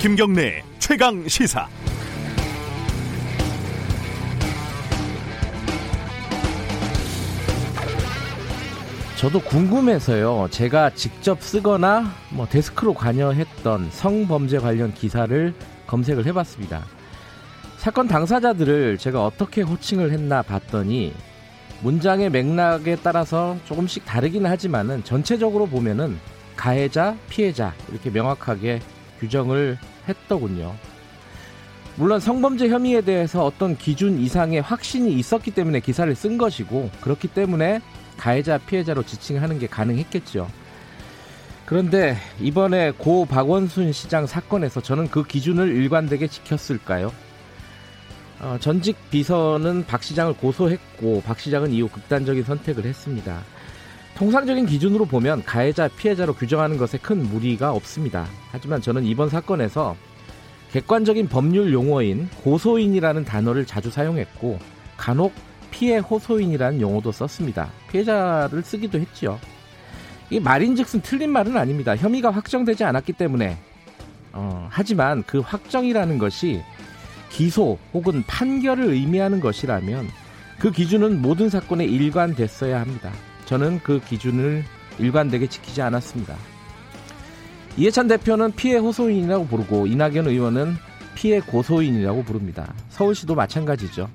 김경래 최강 시사. 저도 궁금해서요. 제가 직접 쓰거나 뭐 데스크로 관여했던 성범죄 관련 기사를 검색을 해봤습니다. 사건 당사자들을 제가 어떻게 호칭을 했나 봤더니 문장의 맥락에 따라서 조금씩 다르긴 하지만은 전체적으로 보면은 가해자, 피해자 이렇게 명확하게 규정을 했더군요. 물론 성범죄 혐의에 대해서 어떤 기준 이상의 확신이 있었기 때문에 기사를 쓴 것이고 그렇기 때문에 가해자, 피해자로 지칭하는 게 가능했겠죠. 그런데 이번에 고 박원순 시장 사건에서 저는 그 기준을 일관되게 지켰을까요? 어, 전직 비서는 박 시장을 고소했고 박 시장은 이후 극단적인 선택을 했습니다. 통상적인 기준으로 보면 가해자, 피해자로 규정하는 것에 큰 무리가 없습니다. 하지만 저는 이번 사건에서 객관적인 법률 용어인 고소인이라는 단어를 자주 사용했고 간혹 피해 호소인이라는 용어도 썼습니다. 피해자를 쓰기도 했지요. 이 말인즉슨 틀린 말은 아닙니다. 혐의가 확정되지 않았기 때문에 어, 하지만 그 확정이라는 것이 기소 혹은 판결을 의미하는 것이라면 그 기준은 모든 사건에 일관됐어야 합니다. 저는 그 기준을 일관되게 지키지 않았습니다. 이해찬 대표는 피해 호소인이라고 부르고 이낙연 의원은 피해 고소인이라고 부릅니다. 서울시도 마찬가지죠.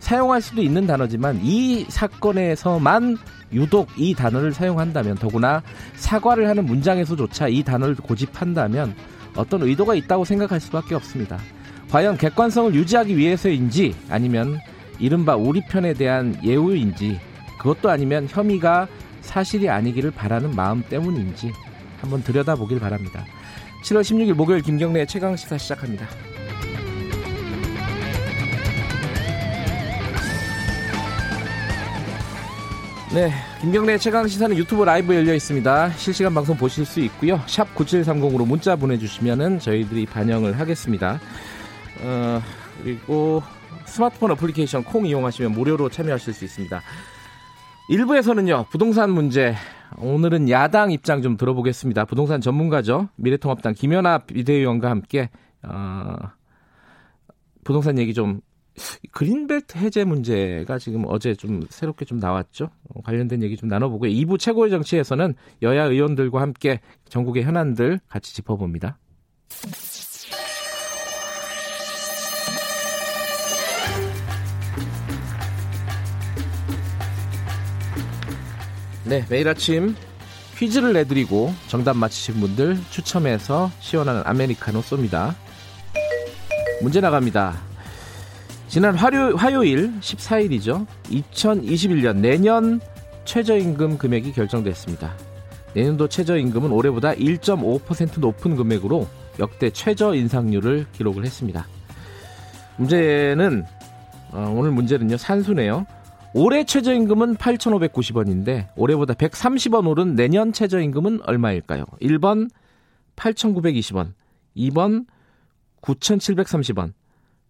사용할 수도 있는 단어지만 이 사건에서만 유독 이 단어를 사용한다면 더구나 사과를 하는 문장에서조차 이 단어를 고집한다면 어떤 의도가 있다고 생각할 수밖에 없습니다. 과연 객관성을 유지하기 위해서인지 아니면 이른바 우리 편에 대한 예우인지 그것도 아니면 혐의가 사실이 아니기를 바라는 마음 때문인지 한번 들여다보길 바랍니다. 7월 16일 목요일 김경래의 최강 시사 시작합니다. 네, 김경래 최강 시사는 유튜브 라이브 열려 있습니다. 실시간 방송 보실 수 있고요. 샵 9730으로 문자 보내주시면은 저희들이 반영을 하겠습니다. 어, 그리고 스마트폰 어플리케이션 콩 이용하시면 무료로 참여하실 수 있습니다. 1부에서는요, 부동산 문제, 오늘은 야당 입장 좀 들어보겠습니다. 부동산 전문가죠. 미래통합당 김연아 비대위원과 함께, 어, 부동산 얘기 좀 그린벨트 해제 문제가 지금 어제 좀 새롭게 좀 나왔죠. 어, 관련된 얘기 좀 나눠보고 2부 최고의 정치에서는 여야 의원들과 함께 전국의 현안들 같이 짚어봅니다. 네, 매일 아침 퀴즈를 내드리고 정답 맞히신 분들 추첨해서 시원한 아메리카노 쏩니다. 문제 나갑니다. 지난 화요, 화요일 14일이죠. 2021년 내년 최저임금 금액이 결정됐습니다. 내년도 최저임금은 올해보다 1.5% 높은 금액으로 역대 최저 인상률을 기록을 했습니다. 문제는 어, 오늘 문제는요 산수네요. 올해 최저임금은 8,590원인데 올해보다 130원 오른 내년 최저임금은 얼마일까요? 1번 8,920원, 2번 9,730원,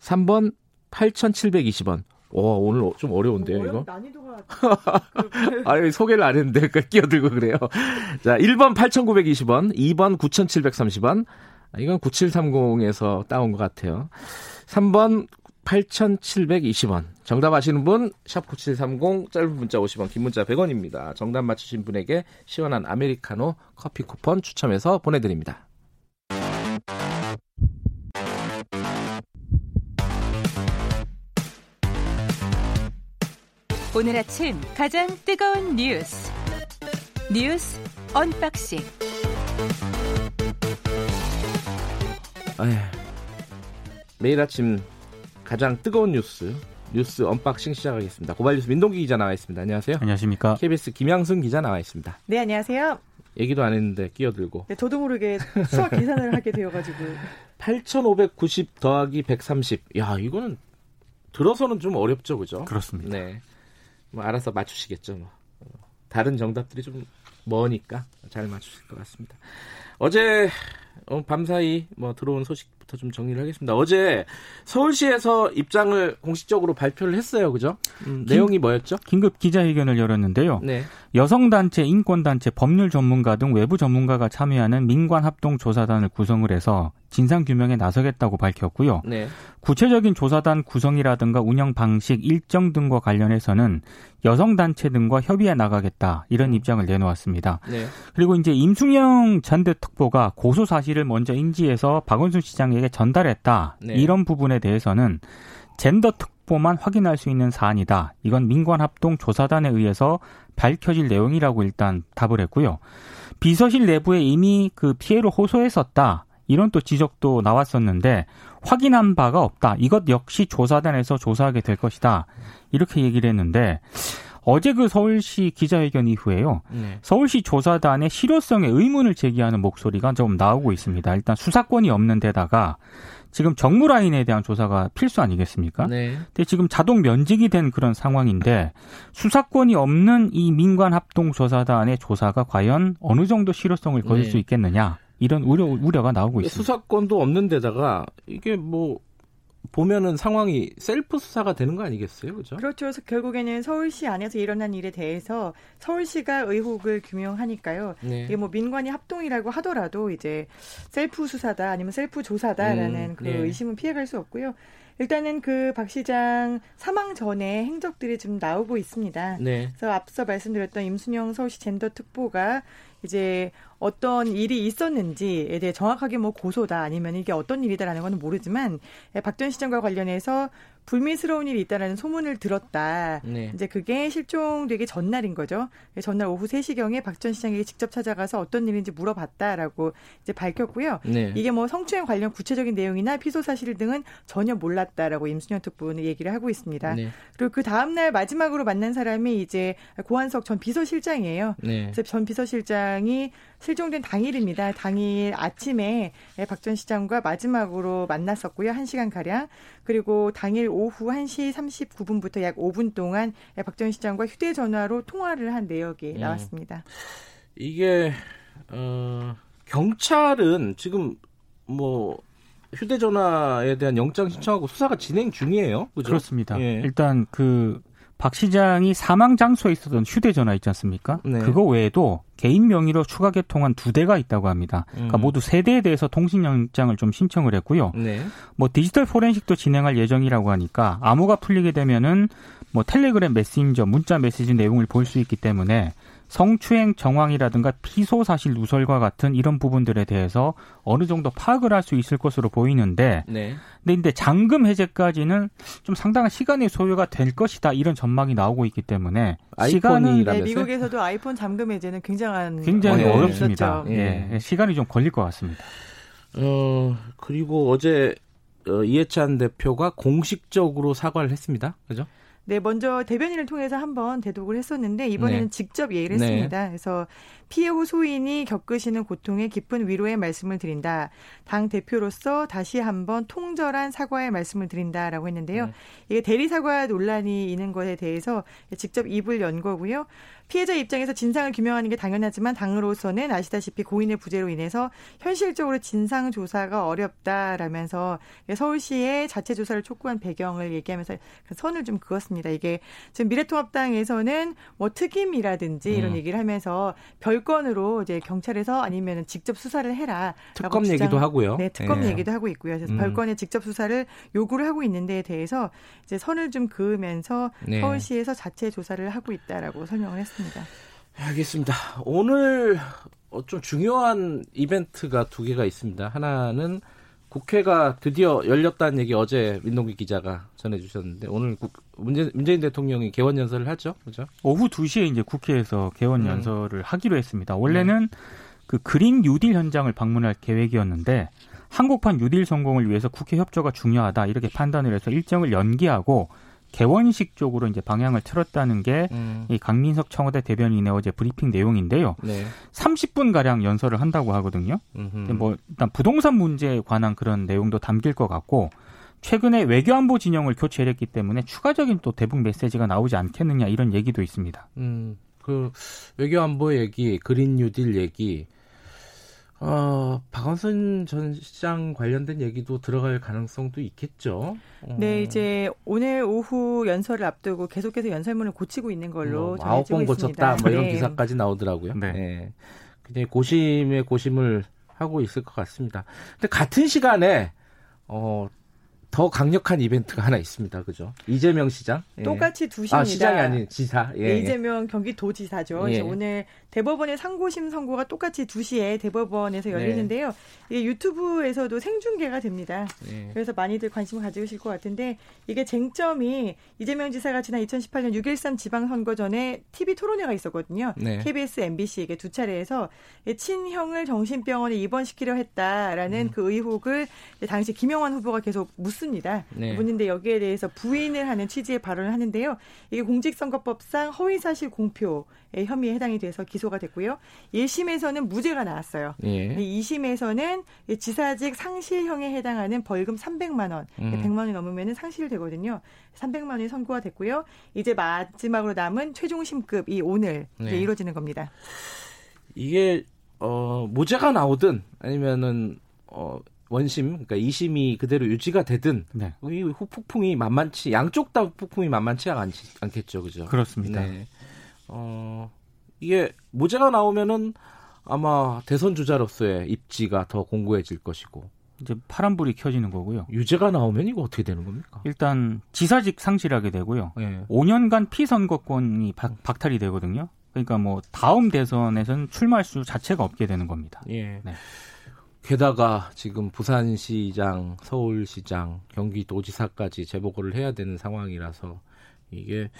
3번 8,720원. 와, 오늘 좀 어려운데요, 이거? 난이도가. 아, 소개를 안 했는데, 그 끼어들고 그래요. 자, 1번 8,920원, 2번 9,730원. 이건 9730에서 따온 것 같아요. 3번 8,720원. 정답 아시는 분, 샵9730, 짧은 문자 50원, 긴 문자 100원입니다. 정답 맞추신 분에게 시원한 아메리카노 커피 쿠폰 추첨해서 보내드립니다. 오늘 아침 가장 뜨거운 뉴스 뉴스 unboxing 아휴, 매일 아침 가장 뜨거운 뉴스 뉴스 unboxing 시작하겠습니다. 고발 뉴스 민동기 기자 나와 있습니다. 안녕하세요. 안녕하십니까. KBS 김양승 기자 나와 있습니다. 네, 안녕하세요. 얘기도 안 했는데 끼어들고. 네, 저도 모르게 수학 계산을 하게 되어가지고. 8,590 더하기 130. 야, 이거는 들어서는 좀 어렵죠, 그죠? 그렇습니다. 네. 뭐 알아서 맞추시겠죠. 뭐. 다른 정답들이 좀 머니까 잘 맞추실 것 같습니다. 어제 어, 밤사이 뭐 들어온 소식 부터 좀 정리를 하겠습니다. 어제 서울시에서 입장을 공식적으로 발표를 했어요, 그죠? 음, 긴, 내용이 뭐였죠? 긴급 기자회견을 열었는데요. 네. 여성단체, 인권단체, 법률 전문가 등 외부 전문가가 참여하는 민관합동조사단을 구성을 해서 진상 규명에 나서겠다고 밝혔고요. 네. 구체적인 조사단 구성이라든가 운영 방식, 일정 등과 관련해서는 여성 단체 등과 협의해 나가겠다 이런 입장을 내놓았습니다. 네. 그리고 이제 임승영 전대 특보가 고소 사실을 먼저 인지해서 박원순 시장에게 전달했다 네. 이런 부분에 대해서는 젠더 특보만 확인할 수 있는 사안이다. 이건 민관합동 조사단에 의해서 밝혀질 내용이라고 일단 답을 했고요. 비서실 내부에 이미 그 피해를 호소했었다. 이런 또 지적도 나왔었는데 확인한 바가 없다. 이것 역시 조사단에서 조사하게 될 것이다. 이렇게 얘기를 했는데 어제 그 서울시 기자회견 이후에요. 네. 서울시 조사단의 실효성에 의문을 제기하는 목소리가 좀 나오고 있습니다. 일단 수사권이 없는 데다가 지금 정무 라인에 대한 조사가 필수 아니겠습니까? 네. 근데 지금 자동 면직이 된 그런 상황인데 수사권이 없는 이 민관 합동 조사단의 조사가 과연 어느 정도 실효성을 거둘 네. 수 있겠느냐 이런 우려 우려가 나오고 있습니다. 수사권도 없는 데다가 이게 뭐 보면은 상황이 셀프 수사가 되는 거 아니겠어요, 그죠? 그렇죠. 그래서 결국에는 서울시 안에서 일어난 일에 대해서 서울시가 의혹을 규명하니까요. 네. 이게 뭐 민관이 합동이라고 하더라도 이제 셀프 수사다 아니면 셀프 조사다라는 음, 그 예. 의심은 피해갈 수 없고요. 일단은 그 박 시장 사망 전에 행적들이 좀 나오고 있습니다. 네. 그래서 앞서 말씀드렸던 임순영 서울시 젠더 특보가 이제 어떤 일이 있었는지에 대해 정확하게 뭐 고소다 아니면 이게 어떤 일이다라는 건 모르지만 예, 박전 시장과 관련해서 불미스러운 일이 있다라는 소문을 들었다. 네. 이제 그게 실종되기 전날인 거죠. 예, 전날 오후 3시경에 박 전 시장에게 직접 찾아가서 어떤 일인지 물어봤다라고 이제 밝혔고요. 네. 이게 뭐 성추행 관련 구체적인 내용이나 피소 사실 등은 전혀 몰랐다라고 임순영 특보는 얘기를 하고 있습니다. 네. 그리고 그 다음날 마지막으로 만난 사람이 이제 고한석 전 비서실장이에요. 네. 그래서 전 비서실장이 실종된 당일입니다. 당일 아침에 박 전 시장과 마지막으로 만났었고요. 1시간 가량. 그리고 당일 오후 1시 39분부터 약 5분 동안 박전 시장과 휴대전화로 통화를 한 내역이 음. 나왔습니다. 이게 어 경찰은 지금 뭐 휴대전화에 대한 영장 신청하고 수사가 진행 중이에요. 그죠? 그렇습니다. 예. 일단 그 박 시장이 사망 장소에 있었던 휴대전화 있지 않습니까? 네. 그거 외에도 개인 명의로 추가 개통한 두 대가 있다고 합니다. 그러니까 음. 모두 세 대에 대해서 통신영장을 좀 신청을 했고요. 네. 뭐 디지털 포렌식도 진행할 예정이라고 하니까 암호가 풀리게 되면은 뭐 텔레그램 메신저, 문자 메시지 내용을 볼 수 있기 때문에 성추행 정황이라든가 피소 사실 누설과 같은 이런 부분들에 대해서 어느 정도 파악을 할 수 있을 것으로 보이는데 네. 근데 이제 잔금 해제까지는 좀 상당한 시간의 소요가 될 것이다 이런 전망이 나오고 있기 때문에 시간은 네? 미국에서도 아이폰 잠금 해제는 굉장한 굉장히 네. 어렵습니다. 예. 예. 시간이 좀 걸릴 것 같습니다. 어 그리고 어제 어, 이해찬 대표가 공식적으로 사과를 했습니다. 그죠? 네, 먼저 대변인을 통해서 한번 대독을 했었는데 이번에는 네. 직접 얘기를 네. 했습니다. 그래서 피해 호소인이 겪으시는 고통에 깊은 위로의 말씀을 드린다. 당 대표로서 다시 한번 통절한 사과의 말씀을 드린다라고 했는데요. 네. 이게 대리 사과 논란이 있는 것에 대해서 직접 입을 연 거고요. 피해자 입장에서 진상을 규명하는 게 당연하지만 당으로서는 아시다시피 고인의 부재로 인해서 현실적으로 진상 조사가 어렵다라면서 서울시의 자체 조사를 촉구한 배경을 얘기하면서 선을 좀 그었 습니다. 이게 지금 미래통합당에서는 뭐 특임이라든지 이런 음. 얘기를 하면서 별건으로 이제 경찰에서 아니면 직접 수사를 해라. 특검 얘기도 하고요. 네, 특검 예. 얘기도 하고 있고요. 그래서 음. 별건의 직접 수사를 요구를 하고 있는 데에 대해서 이제 선을 좀 그으면서 네. 서울시에서 자체 조사를 하고 있다라고 설명을 했습니다. 알겠습니다. 오늘 어, 좀 중요한 이벤트가 두 개가 있습니다. 하나는 국회가 드디어 열렸다는 얘기 어제 민동기 기자가 전해주셨는데 오늘 국, 문재, 문재인 대통령이 개원 연설을 하죠, 그죠? 오후 2시에 이제 국회에서 개원 음. 연설을 하기로 했습니다. 원래는 그 그린 뉴딜 현장을 방문할 계획이었는데 한국판 뉴딜 성공을 위해서 국회 협조가 중요하다 이렇게 판단을 해서 일정을 연기하고 개원식 쪽으로 이제 방향을 틀었다는 게이 강민석 청와대 대변인의 어제 브리핑 내용인데요. 네. 30분 가량 연설을 한다고 하거든요. 음흠. 근데 뭐 일단 부동산 문제에 관한 그런 내용도 담길 것 같고 최근에 외교안보 진영을 교체했기 때문에 추가적인 또 대북 메시지가 나오지 않겠느냐 이런 얘기도 있습니다. 음, 그 외교안보 얘기, 그린 뉴딜 얘기, 어, 박원순 전 시장 관련된 얘기도 들어갈 가능성도 있겠죠. 어, 네, 이제 오늘 오후 연설을 앞두고 계속해서 연설문을 고치고 있는 걸로 뭐 아홉 전해지고 번 있습니다. 고쳤다, 뭐 이런 네. 기사까지 나오더라고요. 네. 예. 굉장히 고심에 고심을 하고 있을 것 같습니다. 근데 같은 시간에 어, 더 강력한 이벤트가 하나 있습니다. 그죠? 이재명 시장. 예. 똑같이 2시입니다. 아, 시장이 아닌 지사. 예, 네, 이재명 경기도지사죠. 예. 오늘 대법원의 상고심 선고가 똑같이 2시에 대법원에서 네. 열리는데요. 네. 이게 유튜브에서도 생중계가 됩니다. 네. 그래서 많이들 관심을 가지실 것 같은데 이게 쟁점이 이재명 지사가 지난 2018년 6.13 지방선거 전에 TV 토론회가 있었거든요. 네. KBS, MBC에게 두 차례에서 친형을 정신병원에 입원시키려 했다라는 음. 그 의혹을 당시 김영환 후보가 계속 묻습니다. 네. 묻는데 여기에 대해서 부인을 하는 취지의 발언을 하는데요. 이게 공직선거법상 허위사실 공표 혐의에 해당이 돼서 기소가 됐고요. 1심에서는 무죄가 나왔어요. 예. 2심에서는 지사직 상실형에 해당하는 벌금 300만 원, 음. 100만 원이 넘으면 상실되거든요. 300만 원이 선고가 됐고요. 이제 마지막으로 남은 최종 심급이 오늘 네. 이루어지는 겁니다. 이게 어, 무죄가 나오든 아니면은 어, 원심, 그러니까 2심이 그대로 유지가 되든 네. 이 후폭풍이 만만치 양쪽 다 폭풍이 만만치 않, 않겠죠, 그죠? 그렇습니다. 네. 어, 이게 무죄가 나오면은 아마 대선 주자로서의 입지가 더 공고해질 것이고 이제 파란불이 켜지는 거고요. 유죄가 나오면 이거 어떻게 되는 겁니까? 일단 지사직 상실하게 되고요. 네. 5년간 피선거권이 박, 박탈이 되거든요. 그러니까 뭐 다음 대선에선 출마할 수 자체가 없게 되는 겁니다. 예. 네. 게다가 지금 부산시장, 서울시장, 경기도지사까지 재보고를 해야 되는 상황이라서 이게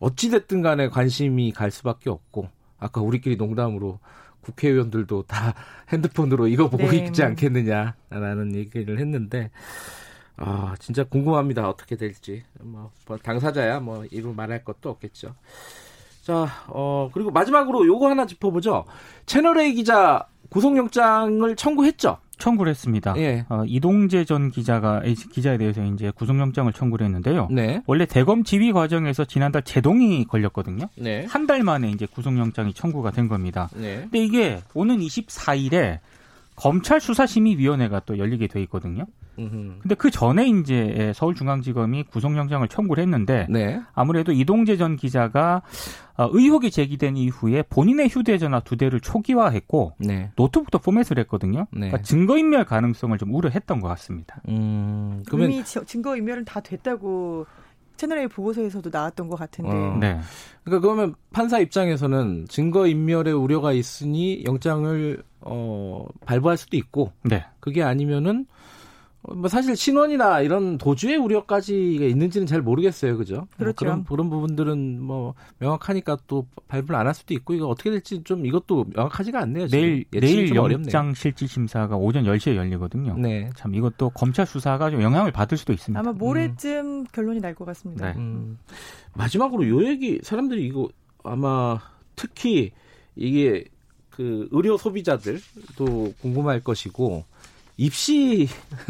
어찌됐든 간에 관심이 갈 수밖에 없고 아까 우리끼리 농담으로 국회의원들도 다 핸드폰으로 이거 보고 네. 있지 않겠느냐라는 얘기를 했는데 아 진짜 궁금합니다 어떻게 될지 뭐, 뭐 당사자야 뭐 이루 말할 것도 없겠죠. 자, 어 그리고 마지막으로 요거 하나 짚어보죠. 채널 A 기자 구속영장을 청구했죠. 청구를 했습니다. 예. 어, 이동재 전 기자가 기자에 대해서 이제 구속영장을 청구를 했는데요. 네. 원래 대검 지휘 과정에서 지난달 제동이 걸렸거든요. 네. 한달 만에 이제 구속영장이 청구가 된 겁니다. 네. 근데 이게 오는 24일에 검찰 수사심의위원회가 또 열리게 돼 있거든요. 근데 그 전에 이제 서울중앙지검이 구속영장을 청구를 했는데 네. 아무래도 이동재 전 기자가 어, 의혹이 제기된 이후에 본인의 휴대전화 두 대를 초기화했고 네. 노트북도 포맷을 했거든요. 네. 그러니까 증거인멸 가능성을 좀 우려했던 것 같습니다. 음, 그러면 이미 증거인멸은 다 됐다고 채널A 보고서에서도 나왔던 것 같은데. 어. 네. 그러니까 그러면 판사 입장에서는 증거 인멸의 우려가 있으니 영장을 어 발부할 수도 있고, 네. 그게 아니면은 뭐 사실 신원이나 이런 도주의 우려까지 있는지는 잘 모르겠어요, 그죠? 뭐 그렇죠. 뭐 그런 그런 부분들은 뭐 명확하니까 또 발부를 안 할 수도 있고 이거 어떻게 될지 좀 이것도 명확하지가 않네요. 내일 내일 영장 실질 심사가 오전 10시에 열리거든요. 네. 참 이것도 검찰 수사가 좀 영향을 받을 수도 있습니다. 아마 모레쯤 음. 결론이 날 것 같습니다. 네. 음. 마지막으로 요 얘기 사람들이 이거 아마 특히 이게 그 의료 소비자들도 궁금할 것이고 입시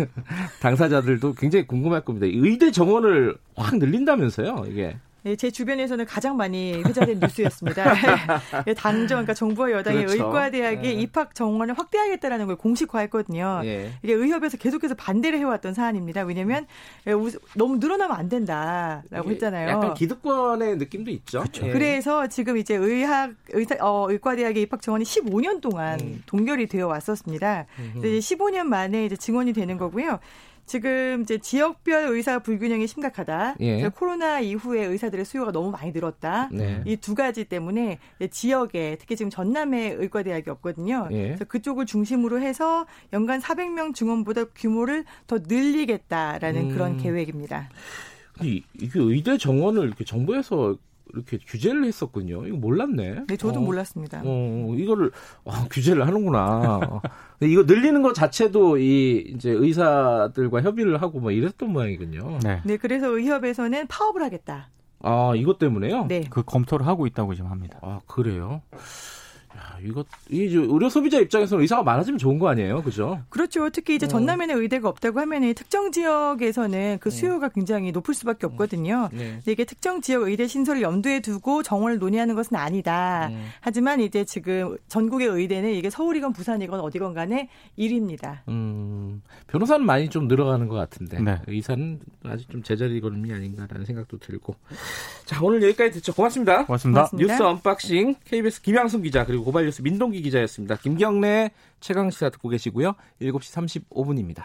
당사자들도 굉장히 궁금할 겁니다. 의대 정원을 확 늘린다면서요, 이게. 네, 제 주변에서는 가장 많이 회자된 뉴스였습니다. 예, 당정, 그러니까 정부와 여당이 그렇죠. 의과대학의 네. 입학 정원을 확대하겠다라는 걸 공식화했거든요. 네. 이게 의협에서 계속해서 반대를 해왔던 사안입니다. 왜냐하면 예, 너무 늘어나면 안 된다라고 했잖아요. 약간 기득권의 느낌도 있죠. 그렇죠. 네. 그래서 지금 이제 의학 의사, 어, 의과대학의 입학 정원이 15년 동안 음. 동결이 되어 왔었습니다. 음. 이제 15년 만에 이제 증원이 되는 거고요. 지금 이제 지역별 의사 불균형이 심각하다. 예. 코로나 이후에 의사들의 수요가 너무 많이 늘었다. 네. 이두 가지 때문에 지역에 특히 지금 전남에 의과대학이 없거든요. 예. 그래서 그쪽을 중심으로 해서 연간 400명 증원보다 규모를 더 늘리겠다라는 음. 그런 계획입니다. 이게 의대 정원을 이렇게 정부에서 이렇게 규제를 했었군요. 이거 몰랐네. 네, 저도 어, 몰랐습니다. 어, 이거를 어, 규제를 하는구나. 이거 늘리는 것 자체도 이 이제 의사들과 협의를 하고 뭐 이랬던 모양이군요. 네. 네, 그래서 의협에서는 파업을 하겠다. 아, 이것 때문에요? 네. 그 검토를 하고 있다고 지금 합니다. 아, 그래요? 야, 이거 이 의료 소비자 입장에서는 의사가 많아지면 좋은 거 아니에요, 그죠? 그렇죠. 특히 이제 어. 전남에는 의대가 없다고 하면은 특정 지역에서는 그 네. 수요가 굉장히 높을 수밖에 없거든요. 네. 이게 특정 지역 의대 신설을 염두에 두고 정원을 논의하는 것은 아니다. 음. 하지만 이제 지금 전국의 의대는 이게 서울이건 부산이건 어디건 간에 1위입니다. 음, 변호사는 많이 좀 늘어가는 것 같은데 네. 의사는 아직 좀 제자리 걸음이 아닌가라는 생각도 들고. 자, 오늘 여기까지 듣죠. 고맙습니다. 고맙습니다. 고맙습니다. 뉴스 unboxing KBS 김양순 기자 그리고 고발뉴스 민동기 기자였습니다. 김경래 최강 시사 듣고 계시고요. 7시 35분입니다.